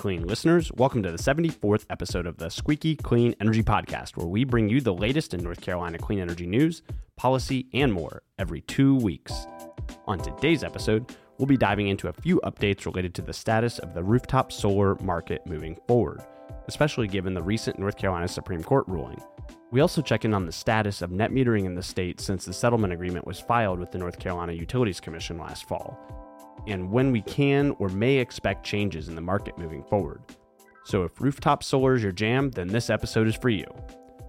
Clean listeners. Welcome to the 74th episode of the Squeaky Clean Energy Podcast, where we bring you the latest in North Carolina clean energy news, policy, and more every two weeks. On today's episode, we'll be diving into a few updates related to the status of the rooftop solar market moving forward, especially given the recent North Carolina Supreme Court ruling. We also check in on the status of net metering in the state since the settlement agreement was filed with the North Carolina Utilities Commission last fall and when we can or may expect changes in the market moving forward. So, if rooftop solar is your jam, then this episode is for you.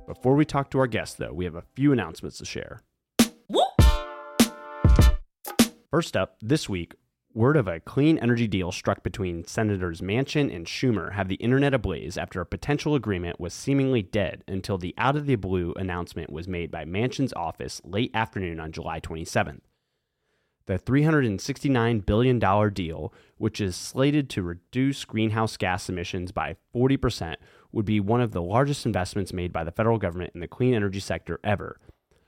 Before we talk to our guests, though, we have a few announcements to share. First up, this week, word of a clean energy deal struck between Senators Manchin and Schumer have the internet ablaze after a potential agreement was seemingly dead until the out of the blue announcement was made by Manchin's office late afternoon on July 27th. The $369 billion deal, which is slated to reduce greenhouse gas emissions by 40%, would be one of the largest investments made by the federal government in the clean energy sector ever.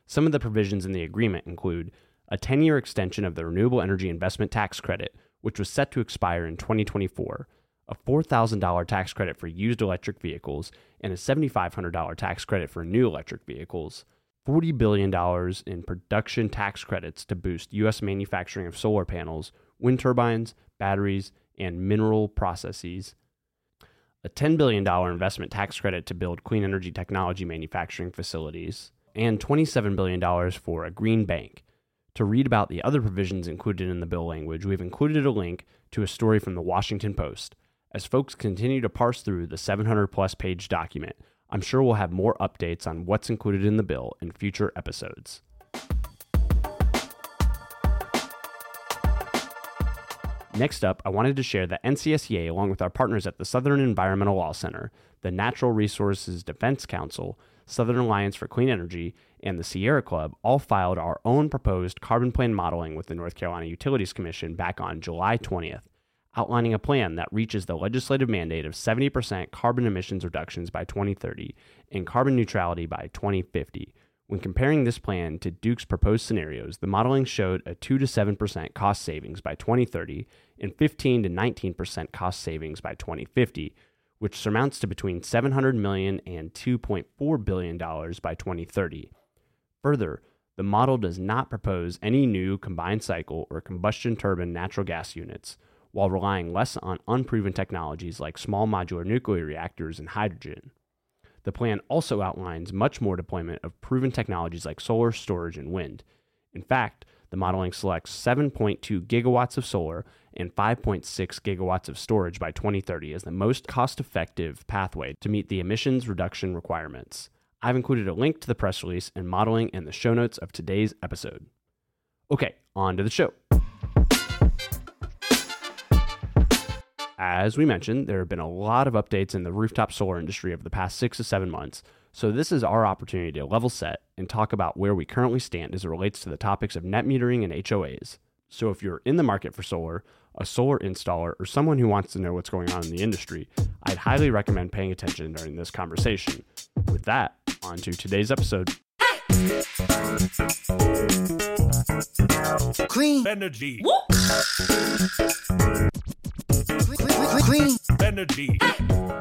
Some of the provisions in the agreement include a 10 year extension of the Renewable Energy Investment Tax Credit, which was set to expire in 2024, a $4,000 tax credit for used electric vehicles, and a $7,500 tax credit for new electric vehicles. $40 billion in production tax credits to boost U.S. manufacturing of solar panels, wind turbines, batteries, and mineral processes. A $10 billion investment tax credit to build clean energy technology manufacturing facilities. And $27 billion for a green bank. To read about the other provisions included in the bill language, we've included a link to a story from the Washington Post. As folks continue to parse through the 700 plus page document, I'm sure we'll have more updates on what's included in the bill in future episodes. Next up, I wanted to share that NCSEA, along with our partners at the Southern Environmental Law Center, the Natural Resources Defense Council, Southern Alliance for Clean Energy, and the Sierra Club, all filed our own proposed carbon plan modeling with the North Carolina Utilities Commission back on July 20th outlining a plan that reaches the legislative mandate of 70% carbon emissions reductions by 2030 and carbon neutrality by 2050. When comparing this plan to Duke's proposed scenarios, the modeling showed a 2 to 7% cost savings by 2030 and 15 to 19% cost savings by 2050, which surmounts to between 700 million and 2.4 billion dollars by 2030. Further, the model does not propose any new combined cycle or combustion turbine natural gas units while relying less on unproven technologies like small modular nuclear reactors and hydrogen. The plan also outlines much more deployment of proven technologies like solar storage and wind. In fact, the modeling selects 7.2 gigawatts of solar and 5.6 gigawatts of storage by 2030 as the most cost effective pathway to meet the emissions reduction requirements. I've included a link to the press release and modeling in the show notes of today's episode. Okay, on to the show. As we mentioned, there have been a lot of updates in the rooftop solar industry over the past six to seven months, so this is our opportunity to level set and talk about where we currently stand as it relates to the topics of net metering and HOAs. So if you're in the market for solar, a solar installer, or someone who wants to know what's going on in the industry, I'd highly recommend paying attention during this conversation. With that, on to today's episode. Clean energy. Clean energy.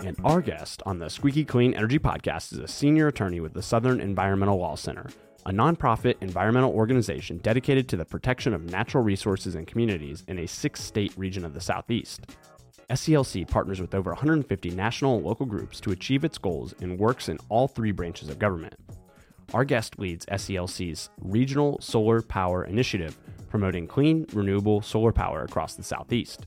And our guest on the Squeaky Clean Energy podcast is a senior attorney with the Southern Environmental Law Center, a nonprofit environmental organization dedicated to the protection of natural resources and communities in a six state region of the Southeast. SELC partners with over 150 national and local groups to achieve its goals and works in all three branches of government. Our guest leads SELC's Regional Solar Power Initiative, promoting clean, renewable solar power across the Southeast.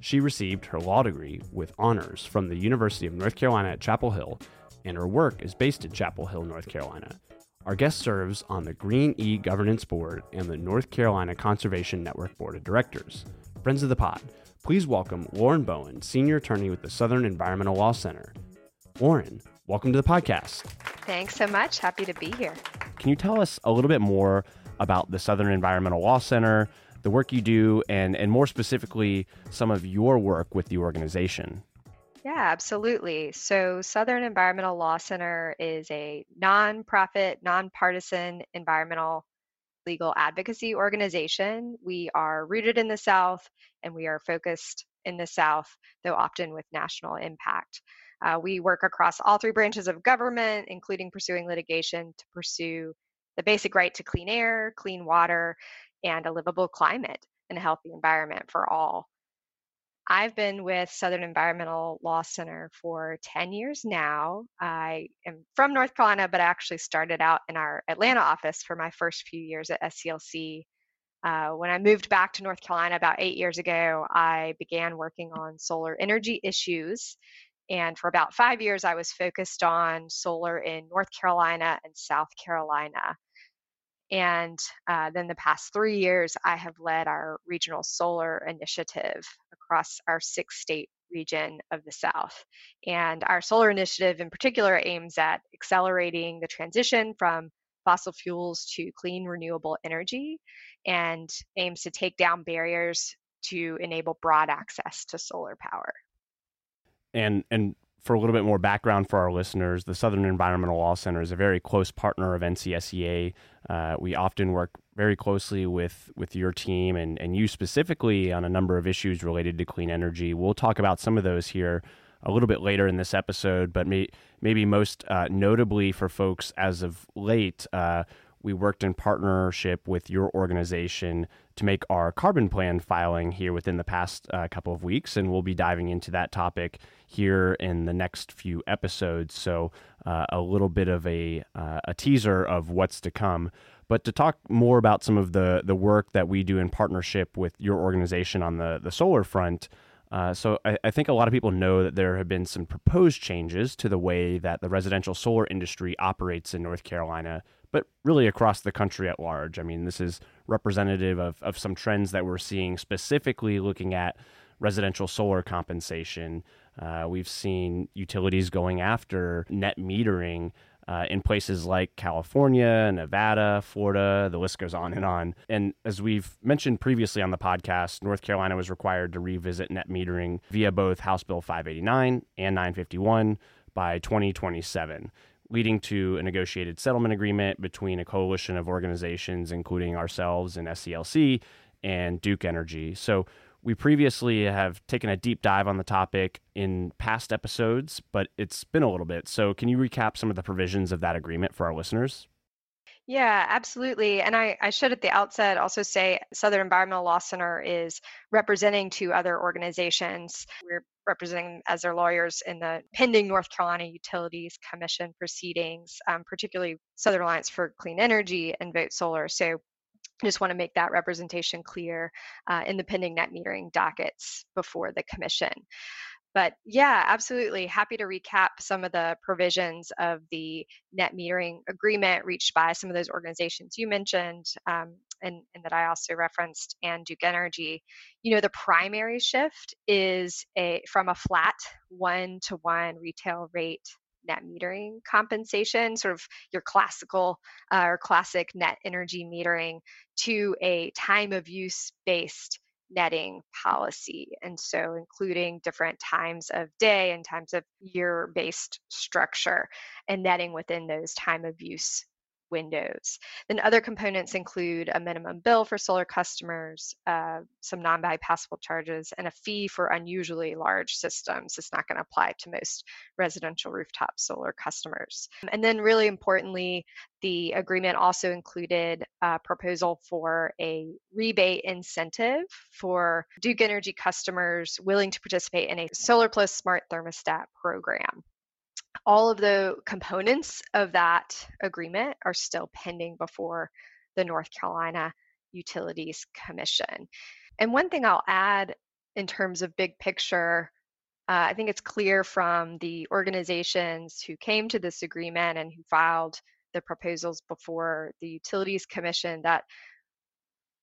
She received her law degree with honors from the University of North Carolina at Chapel Hill, and her work is based in Chapel Hill, North Carolina. Our guest serves on the Green E Governance Board and the North Carolina Conservation Network Board of Directors. Friends of the pod, please welcome Lauren Bowen, Senior Attorney with the Southern Environmental Law Center. Lauren, welcome to the podcast. Thanks so much. Happy to be here. can you tell us a little bit more about the Southern Environmental Law Center, the work you do, and, and more specifically, some of your work with the organization? Yeah, absolutely. So, Southern Environmental Law Center is a nonprofit, nonpartisan environmental legal advocacy organization. We are rooted in the South and we are focused in the South, though often with national impact. Uh, we work across all three branches of government, including pursuing litigation to pursue the basic right to clean air, clean water, and a livable climate and a healthy environment for all. I've been with Southern Environmental Law Center for 10 years now. I am from North Carolina, but I actually started out in our Atlanta office for my first few years at SELC. Uh, when I moved back to North Carolina about eight years ago, I began working on solar energy issues. And for about five years, I was focused on solar in North Carolina and South Carolina. And uh, then the past three years, I have led our regional solar initiative across our six state region of the South. And our solar initiative in particular aims at accelerating the transition from fossil fuels to clean renewable energy and aims to take down barriers to enable broad access to solar power. And and for a little bit more background for our listeners, the Southern Environmental Law Center is a very close partner of NCSEA. Uh, we often work very closely with, with your team and, and you specifically on a number of issues related to clean energy. We'll talk about some of those here a little bit later in this episode, but may, maybe most uh, notably for folks as of late, uh, we worked in partnership with your organization to make our carbon plan filing here within the past uh, couple of weeks, and we'll be diving into that topic here in the next few episodes. So, uh, a little bit of a uh, a teaser of what's to come. But to talk more about some of the the work that we do in partnership with your organization on the the solar front. Uh, so I, I, think a lot of people know that there have been some proposed changes to the way that the residential solar industry operates in North Carolina but really across the country at large. I mean, this is representative of, of some trends that we're seeing specifically looking at residential solar compensation. Uh, we've seen utilities going after net metering. Uh, in places like California, Nevada, Florida, the list goes on and on. And as we've mentioned previously on the podcast, North Carolina was required to revisit net metering via both House Bill 589 and 951 by 2027 leading to a negotiated settlement agreement between a coalition of organizations, including ourselves and SELC and Duke Energy. So we previously have taken a deep dive on the topic in past episodes, but it's been a little bit. So can you recap some of the provisions of that agreement for our listeners? Yeah, absolutely. And I, I should at the outset also say Southern Environmental Law Center is representing two other organizations. We're representing as their lawyers in the pending North Carolina Utilities Commission proceedings, um, particularly Southern Alliance for Clean Energy and Vote Solar. So just want to make that representation clear uh, in the pending net metering dockets before the commission. But yeah, absolutely. Happy to recap some of the provisions of the net metering agreement reached by some of those organizations you mentioned um, and, and that I also referenced and Duke Energy. You know, the primary shift is a from a flat one to one retail rate net metering compensation, sort of your classical uh, or classic net energy metering, to a time of use based netting policy. And so, including different times of day and times of year based structure and netting within those time of use windows. Then other components include a minimum bill for solar customers, uh, some non-bypassable charges, and a fee for unusually large systems. It's not going to apply to most residential rooftop solar customers. And then really importantly, the agreement also included a proposal for a rebate incentive for Duke Energy customers willing to participate in a Solar Plus Smart Thermostat program all of the components of that agreement are still pending before the North Carolina Utilities Commission. And one thing I'll add in terms of big picture, uh, I think it's clear from the organizations who came to this agreement and who filed the proposals before the Utilities Commission that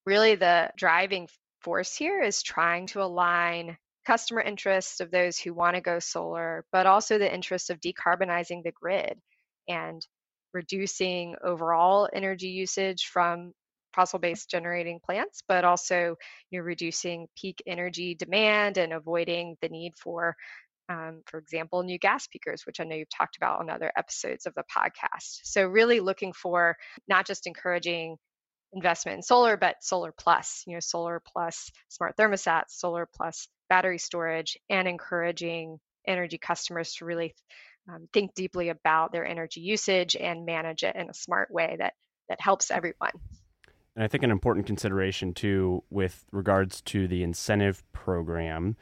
really the driving force here is trying to align customer interests of those who want to go solar, but also the interest of decarbonizing the grid and reducing overall energy usage from fossil-based generating plants, but also you know, reducing peak energy demand and avoiding the need for, um, for example, new gas peakers, which I know you've talked about on other episodes of the podcast. So really looking for not just encouraging investment in solar, but solar plus, you know, solar plus smart thermostats, solar plus battery storage, and encouraging energy customers to really um, think deeply about their energy usage and manage it in a smart way that that helps everyone. And I think an important consideration too, with regards to the incentive program,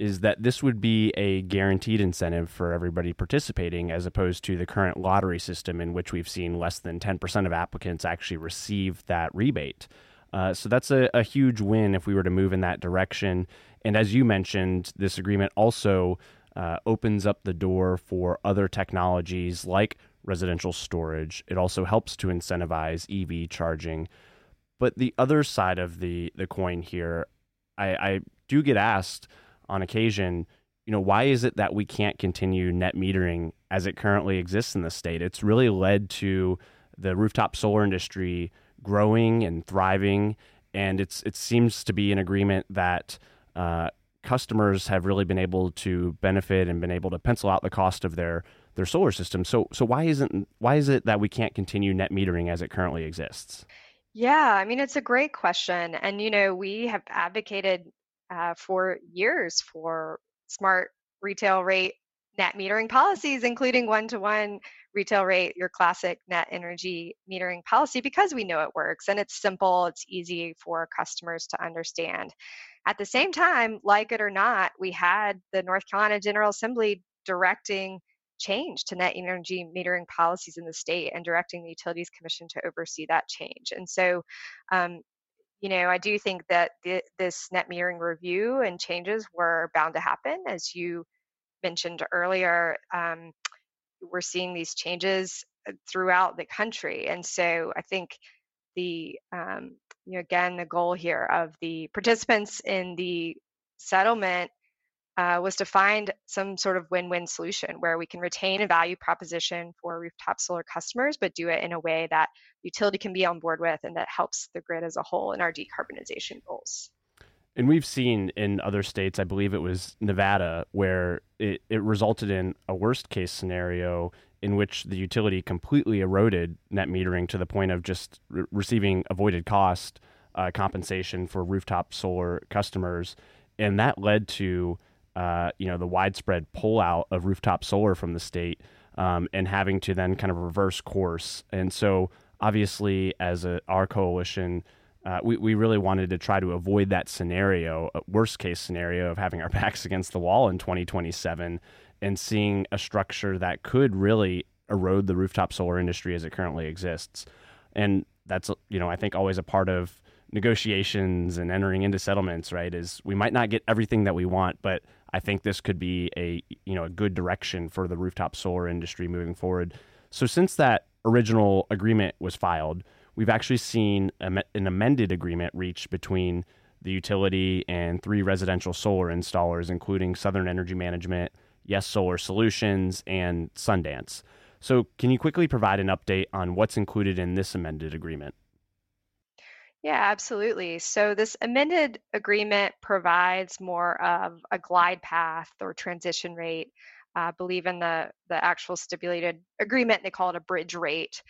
is that this would be a guaranteed incentive for everybody participating, as opposed to the current lottery system, in which we've seen less than 10% of applicants actually receive that rebate. Uh, so that's a, a huge win if we were to move in that direction. And as you mentioned, this agreement also uh, opens up the door for other technologies like residential storage. It also helps to incentivize EV charging. But the other side of the the coin here, I, I do get asked on occasion, you know, why is it that we can't continue net metering as it currently exists in the state? It's really led to the rooftop solar industry growing and thriving, and it's it seems to be an agreement that uh, customers have really been able to benefit and been able to pencil out the cost of their their solar system. So so why isn't why is it that we can't continue net metering as it currently exists? Yeah, I mean, it's a great question. And, you know, we have advocated uh, for years for smart retail rate net metering policies, including one to one retail rate, your classic net energy metering policy, because we know it works and it's simple, it's easy for customers to understand. At the same time, like it or not, we had the North Carolina General Assembly directing change to net energy metering policies in the state and directing the Utilities Commission to oversee that change. And so, um, you know, I do think that the, this net metering review and changes were bound to happen. As you mentioned earlier, um, we're seeing these changes uh, throughout the country. And so I think the, um, you know, again, the goal here of the participants in the settlement uh, was to find some sort of win-win solution where we can retain a value proposition for rooftop solar customers, but do it in a way that utility can be on board with and that helps the grid as a whole in our decarbonization goals. And we've seen in other states, I believe it was Nevada, where it, it resulted in a worst case scenario in which the utility completely eroded net metering to the point of just re- receiving avoided cost uh, compensation for rooftop solar customers. And that led to uh, you know the widespread pullout of rooftop solar from the state um, and having to then kind of reverse course. And so obviously, as a, our coalition, uh, we, we really wanted to try to avoid that scenario, worst case scenario of having our backs against the wall in 2027 and seeing a structure that could really erode the rooftop solar industry as it currently exists. And that's, you know, I think always a part of negotiations and entering into settlements, right? Is we might not get everything that we want, but I think this could be a you know a good direction for the rooftop solar industry moving forward. So since that original agreement was filed, we've actually seen an amended agreement reached between the utility and three residential solar installers, including Southern Energy Management, Yes Solar Solutions, and Sundance. So, can you quickly provide an update on what's included in this amended agreement? Yeah, absolutely. So this amended agreement provides more of a glide path or transition rate. I believe in the, the actual stipulated agreement, they call it a bridge rate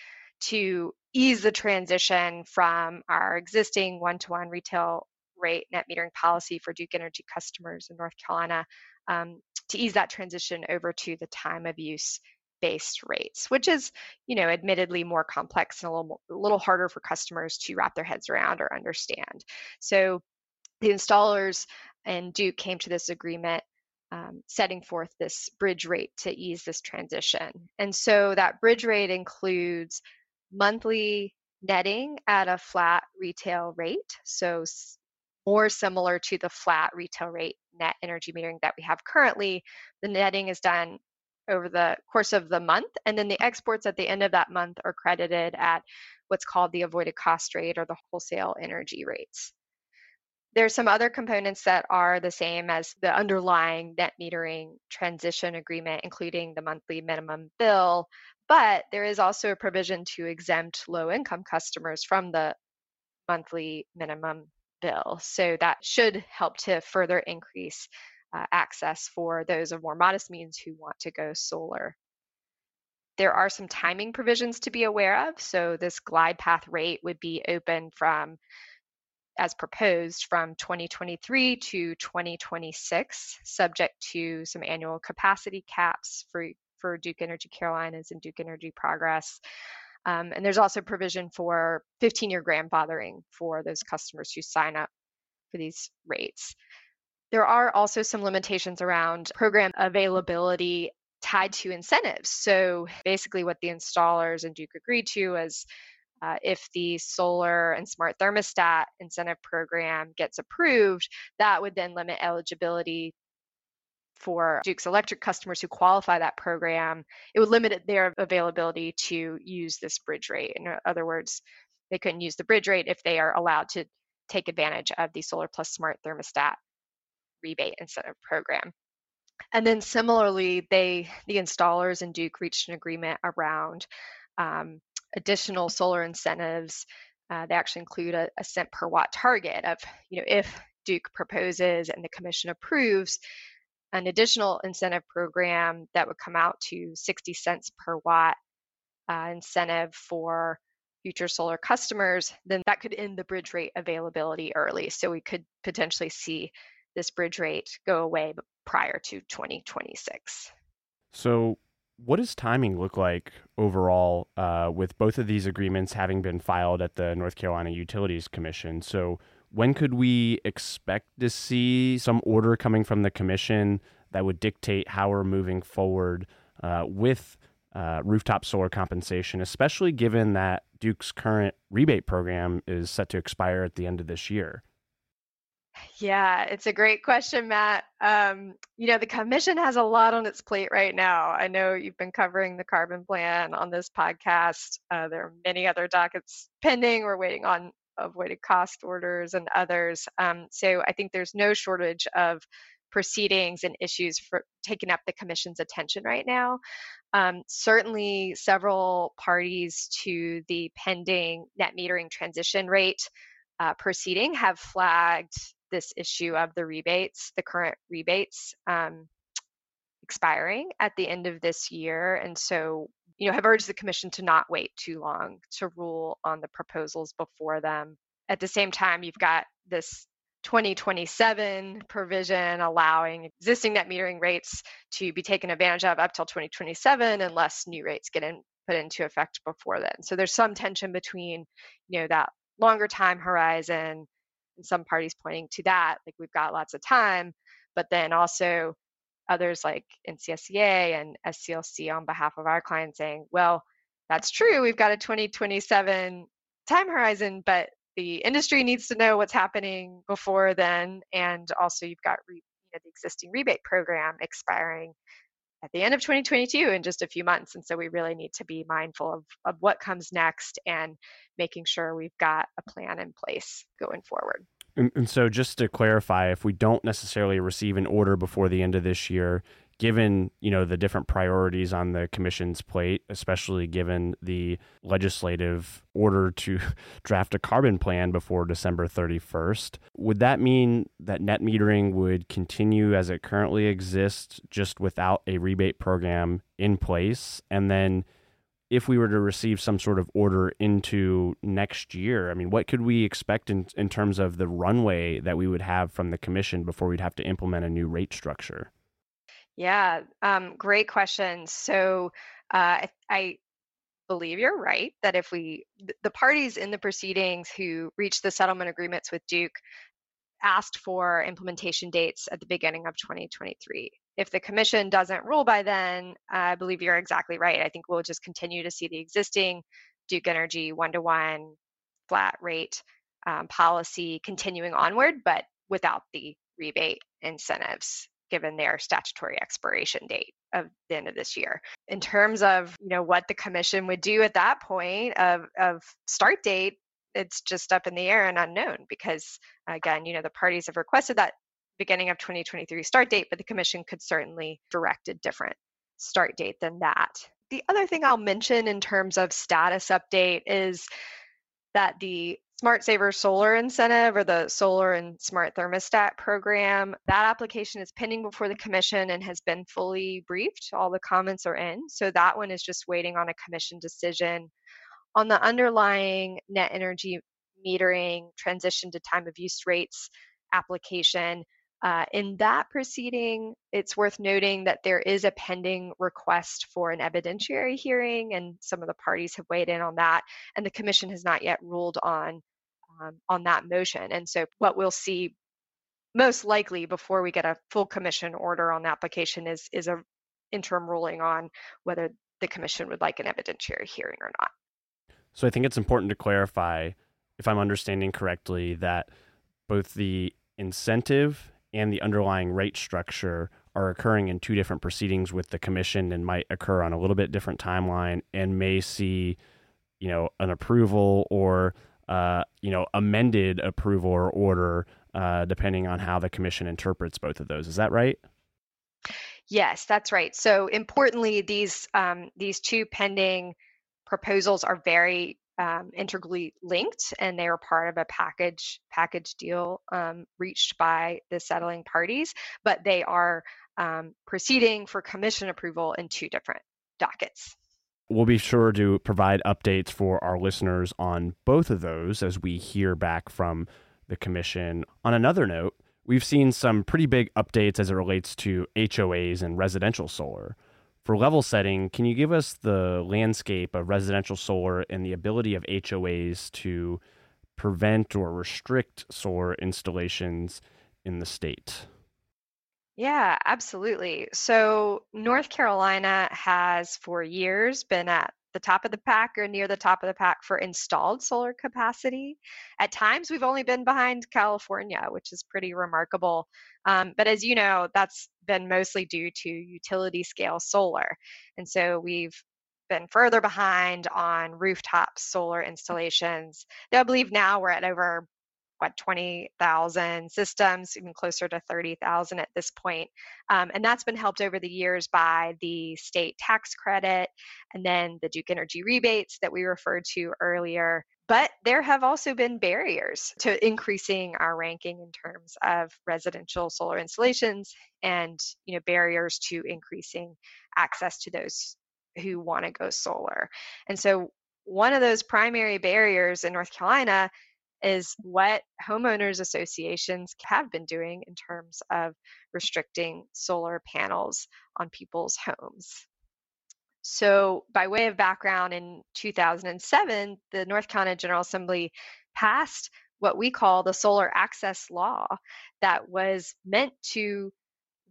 to ease the transition from our existing one-to-one retail rate net metering policy for Duke Energy customers in North Carolina um, to ease that transition over to the time of use based rates, which is, you know, admittedly more complex and a little, a little harder for customers to wrap their heads around or understand. So the installers and Duke came to this agreement um, setting forth this bridge rate to ease this transition. And so that bridge rate includes monthly netting at a flat retail rate. So more similar to the flat retail rate net energy metering that we have currently. The netting is done over the course of the month. And then the mm. exports at the end of that month are credited at what's called the avoided cost rate or the wholesale energy rates. There's some other components that are the same as the underlying net metering transition agreement, including the monthly minimum bill. But there is also a provision to exempt low income customers from the monthly minimum bill. So that should help to further increase uh, access for those of more modest means who want to go solar. There are some timing provisions to be aware of. So this glide path rate would be open from as proposed from 2023 to 2026, subject to some annual capacity caps for, for Duke Energy Carolinas and Duke Energy Progress. Um, and there's also provision for 15 year grandfathering for those customers who sign up for these rates. There are also some limitations around program availability tied to incentives. So basically, what the installers and Duke agreed to was uh, if the solar and smart thermostat incentive program gets approved, that would then limit eligibility for Duke's electric customers who qualify that program. It would limit their availability to use this bridge rate. In other words, they couldn't use the bridge rate if they are allowed to take advantage of the solar plus smart thermostat rebate incentive program. And then similarly, they the installers and Duke reached an agreement around um, additional solar incentives. Uh, they actually include a, a cent per watt target of, you know, if Duke proposes and the commission approves, an additional incentive program that would come out to 60 cents per watt uh, incentive for future solar customers, then that could end the bridge rate availability early. So we could potentially see this bridge rate go away prior to 2026. So, what does timing look like overall uh, with both of these agreements having been filed at the North Carolina Utilities Commission? So, when could we expect to see some order coming from the commission that would dictate how we're moving forward uh, with uh, rooftop solar compensation, especially given that Duke's current rebate program is set to expire at the end of this year? Yeah, it's a great question, Matt. Um, you know, the commission has a lot on its plate right now. I know you've been covering the carbon plan on this podcast. Uh, there are many other dockets pending. We're waiting on avoided cost orders and others. Um, so I think there's no shortage of proceedings and issues for taking up the commission's attention right now. Um, certainly, several parties to the pending net metering transition rate uh, proceeding have flagged this issue of the rebates, the current rebates um, expiring at the end of this year. And so, you know, have urged the commission to not wait too long to rule on the proposals before them. At the same time, you've got this 2027 provision allowing existing net metering rates to be taken advantage of up till 2027 unless new rates get in, put into effect before then. So there's some tension between, you know, that longer time horizon and some parties pointing to that like we've got lots of time but then also others like NCSEA and SELC on behalf of our clients saying well that's true we've got a 2027 time horizon but the industry needs to know what's happening before then and also you've got re, you know, the existing rebate program expiring at the end of 2022 in just a few months. And so we really need to be mindful of, of what comes next and making sure we've got a plan in place going forward. And, and so, just to clarify, if we don't necessarily receive an order before the end of this year, given you know the different priorities on the commission's plate, especially given the legislative order to draft a carbon plan before December 31st, would that mean that net metering would continue as it currently exists, just without a rebate program in place? And then if we were to receive some sort of order into next year, I mean, what could we expect in, in terms of the runway that we would have from the commission before we'd have to implement a new rate structure? Yeah, um, great question. So uh, I, I believe you're right that if we, the parties in the proceedings who reached the settlement agreements with Duke asked for implementation dates at the beginning of 2023. If the commission doesn't rule by then, I believe you're exactly right. I think we'll just continue to see the existing Duke Energy one to one flat rate um, policy continuing onward, but without the rebate incentives given their statutory expiration date of the end of this year. In terms of, you know, what the commission would do at that point of, of start date, it's just up in the air and unknown because again, you know, the parties have requested that beginning of 2023 start date, but the commission could certainly direct a different start date than that. the other thing I'll mention in terms of status update is that the Smart Saver Solar Incentive or the Solar and Smart Thermostat Program, that application is pending before the Commission and has been fully briefed. All the comments are in. So that one is just waiting on a Commission decision. On the underlying net energy metering transition to time of use rates application, uh, in that proceeding, it's worth noting that there is a pending request for an evidentiary hearing, and some of the parties have weighed in on that, and the Commission has not yet ruled on um, on that motion. And so, what we'll see most likely before we get a full Commission order on the application is is a interim ruling on whether the Commission would like an evidentiary hearing or not. So, I think it's important to clarify, if I'm understanding correctly, that both the incentive and the underlying rate structure are occurring in two different proceedings with the commission and might occur on a little bit different timeline and may see you know an approval or uh, you know amended approval or order uh, depending on how the commission interprets both of those. Is that right? Yes that's right. So importantly these um, these two pending proposals are very um, integrally linked and they are part of a package package deal um, reached by the settling parties but they are um, proceeding for commission approval in two different dockets. We'll be sure to provide updates for our listeners on both of those as we hear back from the commission. On another note we've seen some pretty big updates as it relates to hoas and residential solar for level setting, can you give us the landscape of residential solar and the ability of HOAs to prevent or restrict solar installations in the state? Yeah, absolutely. So, North Carolina has for years been at the top of the pack or near the top of the pack for installed solar capacity. At times, we've only been behind California, which is pretty remarkable. Um, but as you know, that's been mostly due to utility scale solar. And so we've been further behind on rooftop solar installations. I believe now we're at over what 20,000 systems, even closer to 30,000 at this point. Um, and that's been helped over the years by the state tax credit and then the Duke Energy rebates that we referred to earlier. But there have also been barriers to increasing our ranking in terms of residential solar installations and you know barriers to increasing access to those who want to go solar. And so one of those primary barriers in North Carolina is what homeowners associations have been doing in terms of restricting solar panels on people's homes. So, by way of background, in 2007, the North Carolina General Assembly passed what we call the Solar Access Law that was meant to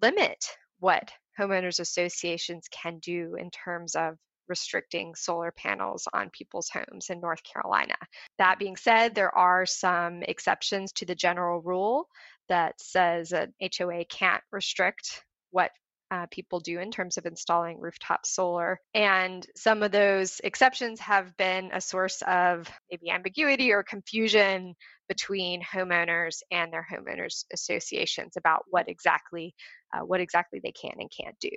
limit what homeowners associations can do in terms of restricting solar panels on people's homes in North Carolina. That being said, there are some exceptions to the general rule that says an HOA can't restrict what uh, people do in terms of installing rooftop solar. And some of those exceptions have been a source of maybe ambiguity or confusion between homeowners and their homeowners associations about what exactly uh, what exactly they can and can't do.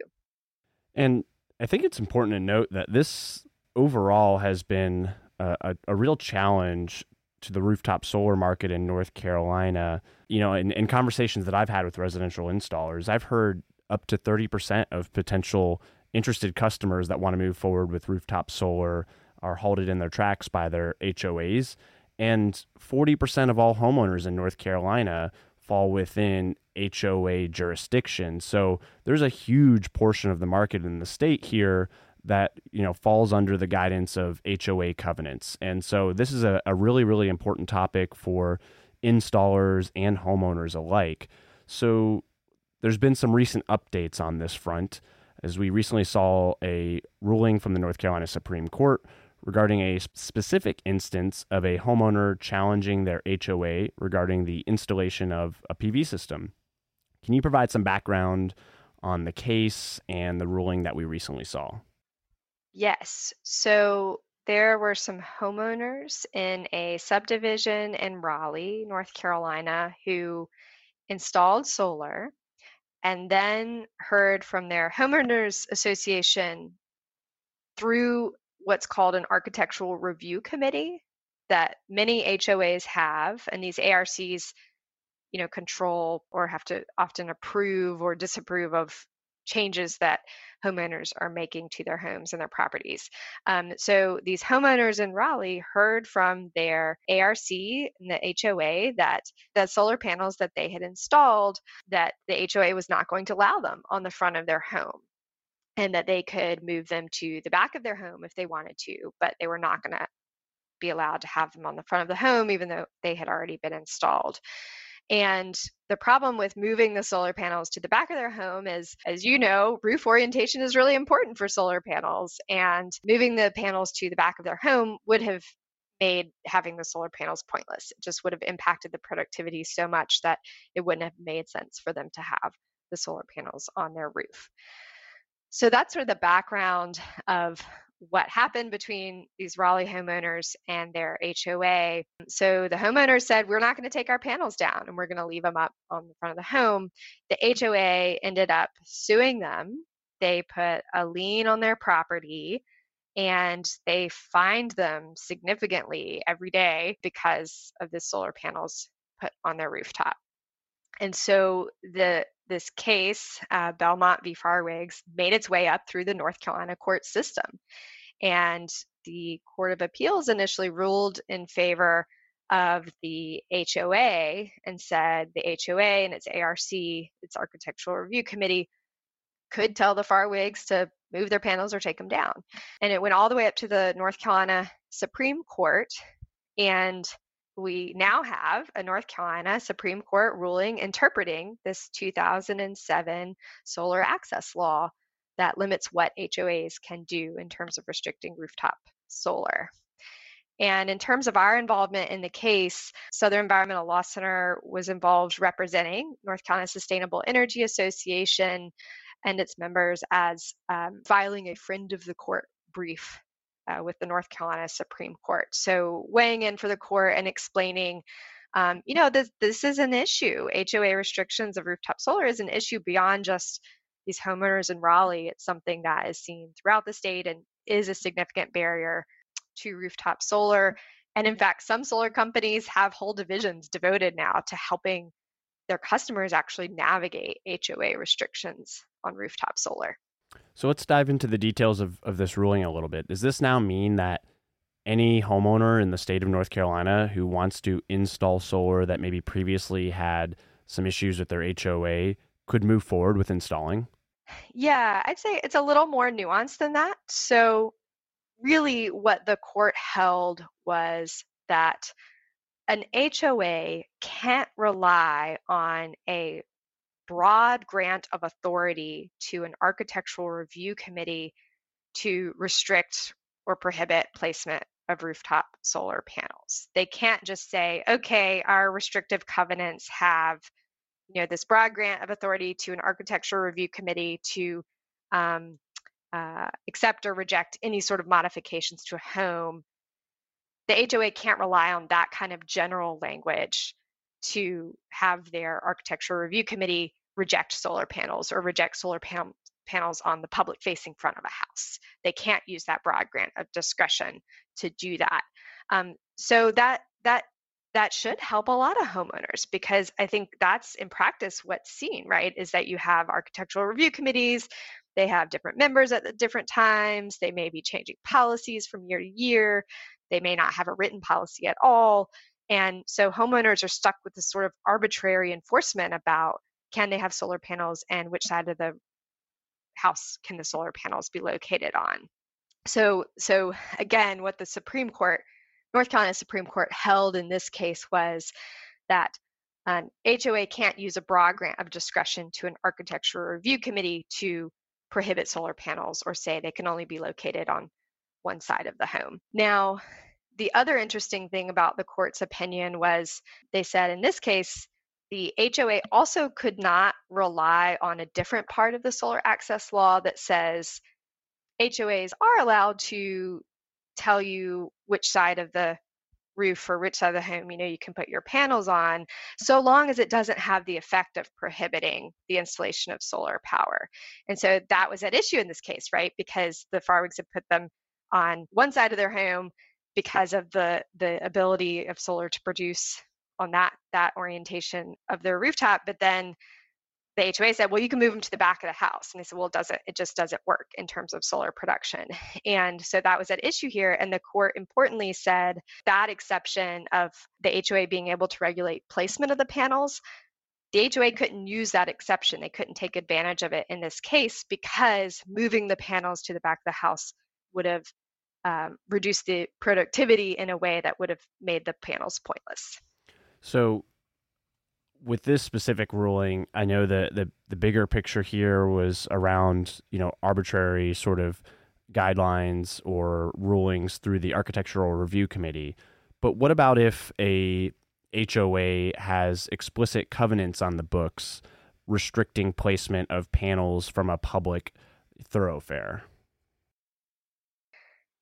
And I think it's important to note that this overall has been a, a, a real challenge to the rooftop solar market in North Carolina. You know, in, in conversations that I've had with residential installers, I've heard up to 30% of potential interested customers that want to move forward with rooftop solar are halted in their tracks by their HOAs. And 40% of all homeowners in North Carolina fall within HOA jurisdiction. So there's a huge portion of the market in the state here that you know falls under the guidance of HOA covenants. And so this is a, a really, really important topic for installers and homeowners alike. So there's been some recent updates on this front, as we recently saw a ruling from the North Carolina Supreme Court regarding a specific instance of a homeowner challenging their HOA regarding the installation of a PV system. Can you provide some background on the case and the ruling that we recently saw? Yes. So there were some homeowners in a subdivision in Raleigh, North Carolina, who installed solar and then heard from their homeowners association through what's called an architectural review committee that many HOAs have, and these ARCs, you know, control or have to often approve or disapprove of changes that homeowners are making to their homes and their properties. Um, so these homeowners in Raleigh heard from their ARC and the HOA that the solar panels that they had installed, that the HOA was not going to allow them on the front of their home and that they could move them to the back of their home if they wanted to, but they were not going to be allowed to have them on the front of the home, even though they had already been installed. And the problem with moving the solar panels to the back of their home is, as you know, roof orientation is really important for solar panels. And moving the panels to the back of their home would have made having the solar panels pointless. It just would have impacted the productivity so much that it wouldn't have made sense for them to have the solar panels on their roof. So that's sort of the background of what happened between these Raleigh homeowners and their HOA. So the homeowner said, We're not going to take our panels down and we're going to leave them up on the front of the home. The HOA ended up suing them. They put a lien on their property and they fined them significantly every day because of the solar panels put on their rooftop. And so the this case, uh, Belmont v. Farwigs, made its way up through the North Carolina court system. And the Court of Appeals initially ruled in favor of the HOA and said the HOA and its ARC, its Architectural Review Committee, could tell the Farwigs to move their panels or take them down. And it went all the way up to the North Carolina Supreme Court. And we now have a North Carolina Supreme Court ruling interpreting this 2007 solar access law that limits what HOAs can do in terms of restricting rooftop solar. And in terms of our involvement in the case, Southern Environmental Law Center was involved representing North Carolina Sustainable Energy Association and its members as um, filing a friend of the court brief uh, with the North Carolina Supreme Court. So weighing in for the court and explaining, um, you know, this this is an issue. HOA restrictions of rooftop solar is an issue beyond just these homeowners in Raleigh. It's something that is seen throughout the state and is a significant barrier to rooftop solar. And in fact, some solar companies have whole divisions devoted now to helping their customers actually navigate HOA restrictions on rooftop solar. So let's dive into the details of, of this ruling a little bit. Does this now mean that any homeowner in the state of North Carolina who wants to install solar that maybe previously had some issues with their HOA could move forward with installing? Yeah, I'd say it's a little more nuanced than that. So, really, what the court held was that an HOA can't rely on a broad grant of authority to an architectural review committee to restrict or prohibit placement of rooftop solar panels. They can't just say, okay, our restrictive covenants have, you know, this broad grant of authority to an architectural review committee to um, uh, accept or reject any sort of modifications to a home. The HOA can't rely on that kind of general language to have their architectural review committee reject solar panels or reject solar pan- panels on the public facing front of a house. They can't use that broad grant of discretion to do that. Um, so that that that should help a lot of homeowners because I think that's in practice what's seen, right? Is that you have architectural review committees, they have different members at the different times, they may be changing policies from year to year, they may not have a written policy at all. And so homeowners are stuck with this sort of arbitrary enforcement about can they have solar panels and which side of the house can the solar panels be located on. So, so again, what the Supreme Court, North Carolina Supreme Court held in this case was that um, an HOA can't use a broad grant of discretion to an architectural review committee to prohibit solar panels or say they can only be located on one side of the home. Now, the other interesting thing about the court's opinion was they said in this case, the HOA also could not rely on a different part of the solar access law that says HOAs are allowed to tell you which side of the roof or which side of the home you know you can put your panels on so long as it doesn't have the effect of prohibiting the installation of solar power. And so that was at issue in this case right? Because the farwigs had put them on one side of their home because of the the ability of solar to produce on that that orientation of their rooftop but then the HOA said, well, you can move them to the back of the house. And they said, well, it doesn't, it just doesn't work in terms of solar production. And so that was at issue here. And the court importantly said that exception of the HOA being able to regulate placement of the panels, the HOA couldn't use that exception. They couldn't take advantage of it in this case because moving the panels to the back of the house would have um, reduced the productivity in a way that would have made the panels pointless. So with this specific ruling, I know that the the bigger picture here was around you know arbitrary sort of guidelines or rulings through the architectural review committee. But what about if a HOA has explicit covenants on the books restricting placement of panels from a public thoroughfare?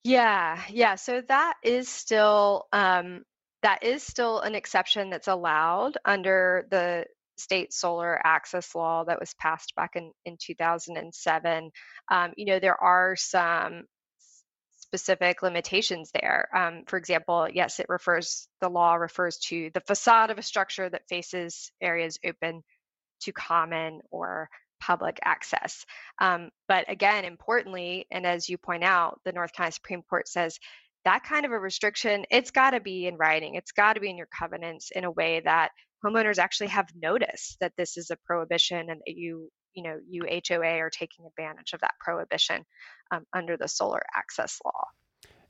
Yeah, yeah. So that is still um, that is still an exception that's allowed under the state solar access law that was passed back in, in 2007. Um, you know, there are some specific limitations there. Um, for example, yes, it refers, the law refers to the facade of a structure that faces areas open to common or public access. Um, but again, importantly, and as you point out, the North Carolina Supreme Court says that kind of a restriction, it's got to be in writing. It's got to be in your covenants in a way that homeowners actually have notice that this is a prohibition and that you, you know, you HOA are taking advantage of that prohibition um, under the solar access law.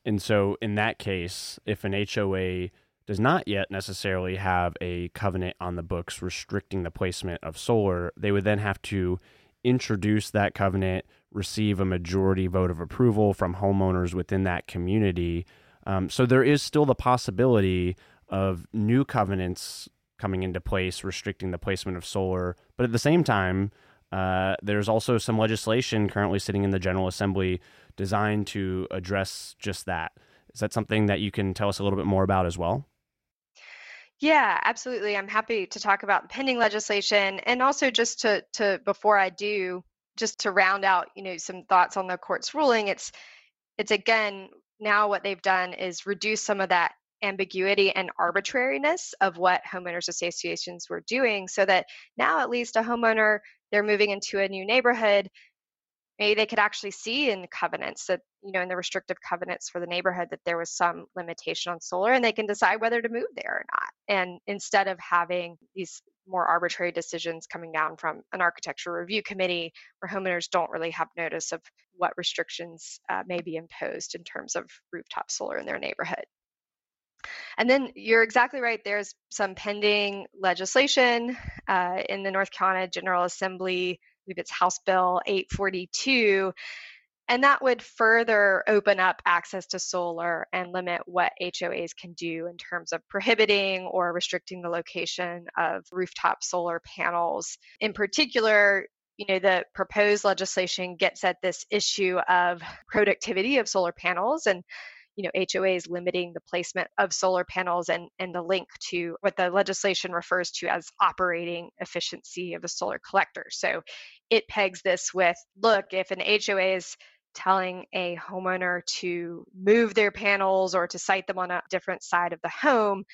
And so, in that case, if an HOA does not yet necessarily have a covenant on the books restricting the placement of solar, they would then have to introduce that covenant, receive a majority vote of approval from homeowners within that community. Um, so there is still the possibility of new covenants coming into place restricting the placement of solar. But at the same time, uh, there's also some legislation currently sitting in the General Assembly designed to address just that. Is that something that you can tell us a little bit more about as well? Yeah, absolutely. I'm happy to talk about pending legislation and also just to to before I do, just to round out, you know, some thoughts on the court's ruling. It's it's again now what they've done is reduce some of that ambiguity and arbitrariness of what homeowners associations were doing so that now at least a homeowner they're moving into a new neighborhood maybe they could actually see in the covenants that you know in the restrictive covenants for the neighborhood that there was some limitation on solar and they can decide whether to move there or not and instead of having these more arbitrary decisions coming down from an architecture review committee where homeowners don't really have notice of what restrictions uh, may be imposed in terms of rooftop solar in their neighborhood and then you're exactly right. There's some pending legislation uh, in the North Carolina General Assembly believe it's House Bill 842. And that would further open up access to solar and limit what HOAs can do in terms of prohibiting or restricting the location of rooftop solar panels. In particular, you know, the proposed legislation gets at this issue of productivity of solar panels and you know HOAs limiting the placement of solar panels and and the link to what the legislation refers to as operating efficiency of a solar collector. So it pegs this with look if an HOA is telling a homeowner to move their panels or to site them on a different side of the home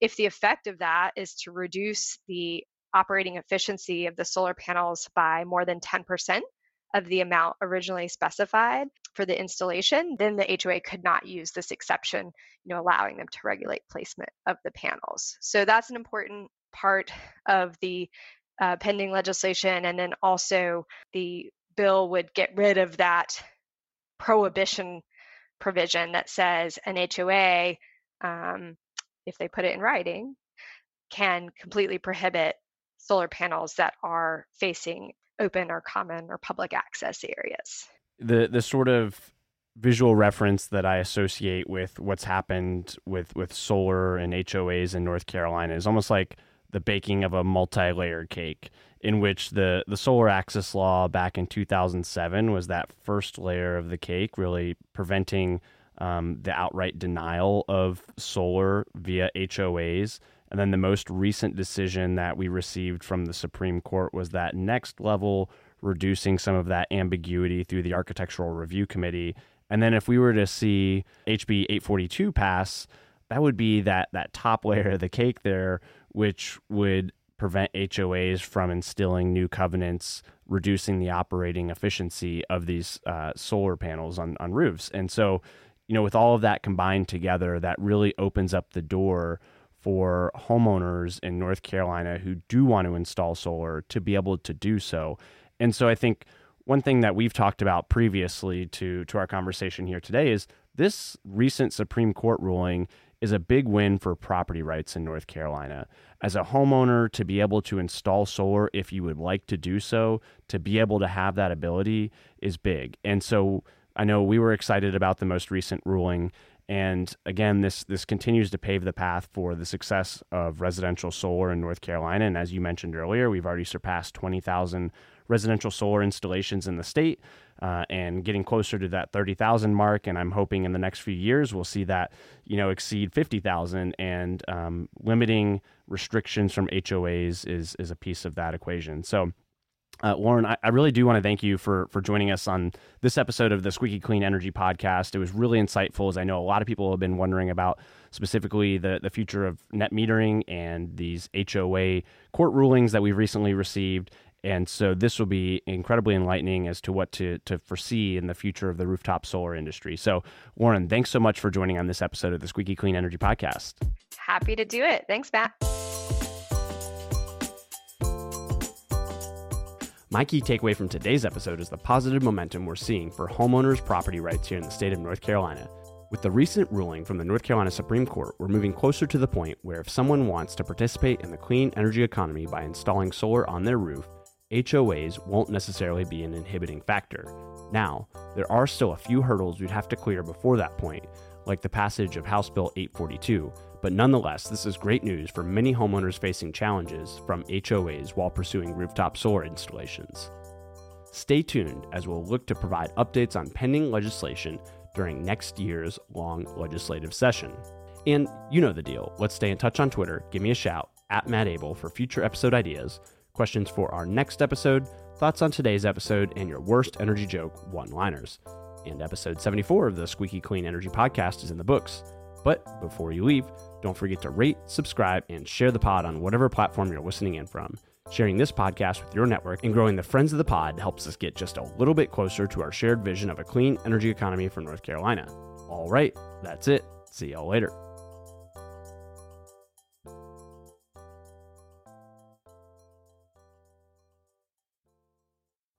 if the effect of that is to reduce the operating efficiency of the solar panels by more than 10% of the amount originally specified for the installation, then the HOA could not use this exception, you know, allowing them to regulate placement of the panels. So that's an important part of the uh, pending legislation. And then also the bill would get rid of that prohibition provision that says an HOA, um, if they put it in writing, can completely prohibit solar panels that are facing open or common or public access areas. The the sort of visual reference that I associate with what's happened with with solar and HOAs in North Carolina is almost like the baking of a multi-layered cake in which the the solar access law back in 2007 was that first layer of the cake really preventing um, the outright denial of solar via HOAs. And then the most recent decision that we received from the Supreme Court was that next level, reducing some of that ambiguity through the Architectural Review Committee. And then if we were to see HB 842 pass, that would be that that top layer of the cake there, which would prevent HOAs from instilling new covenants, reducing the operating efficiency of these uh, solar panels on, on roofs. And so, you know, with all of that combined together, that really opens up the door for homeowners in North Carolina who do want to install solar to be able to do so. And so I think one thing that we've talked about previously to to our conversation here today is this recent Supreme Court ruling is a big win for property rights in North Carolina. As a homeowner, to be able to install solar if you would like to do so, to be able to have that ability is big. And so I know we were excited about the most recent ruling. And again, this this continues to pave the path for the success of residential solar in North Carolina. And as you mentioned earlier, we've already surpassed 20,000 residential solar installations in the state uh, and getting closer to that 30,000 mark. And I'm hoping in the next few years we'll see that, you know, exceed 50,000 and um, limiting restrictions from HOAs is, is a piece of that equation. So, uh, I, I, really do want to thank you for for joining us on this episode of the Squeaky Clean Energy Podcast. It was really insightful, as I know a lot of people have been wondering about specifically the the future of net metering and these HOA court rulings that we've recently received. And so this will be incredibly enlightening as to what to, to foresee in the future of the rooftop solar industry. So, Lauren, thanks so much for joining on this episode of the Squeaky Clean Energy Podcast. Happy to do it. Thanks, Matt. My key takeaway from today's episode is the positive momentum we're seeing for homeowners' property rights here in the state of North Carolina. With the recent ruling from the North Carolina Supreme Court, we're moving closer to the point where if someone wants to participate in the clean energy economy by installing solar on their roof, HOAs won't necessarily be an inhibiting factor. Now, there are still a few hurdles we'd have to clear before that point, like the passage of House Bill 842, but nonetheless, this is great news for many homeowners facing challenges from HOAs while pursuing rooftop solar installations. Stay tuned as we'll look to provide updates on pending legislation during next year's long legislative session. And you know the deal. Let's stay in touch on Twitter. Give me a shout at Matt Abele for future episode ideas questions for our next episode, thoughts on today's episode, and your worst energy joke one liners. And episode 74 of the Squeaky Clean Energy Podcast is in the books. But before you leave, don't forget to rate, subscribe, and share the pod on whatever platform you're listening in from. Sharing this podcast with your network and growing the friends of the pod helps us get just a little bit closer to our shared vision of a clean energy economy for North Carolina. All right, that's it. See y'all later.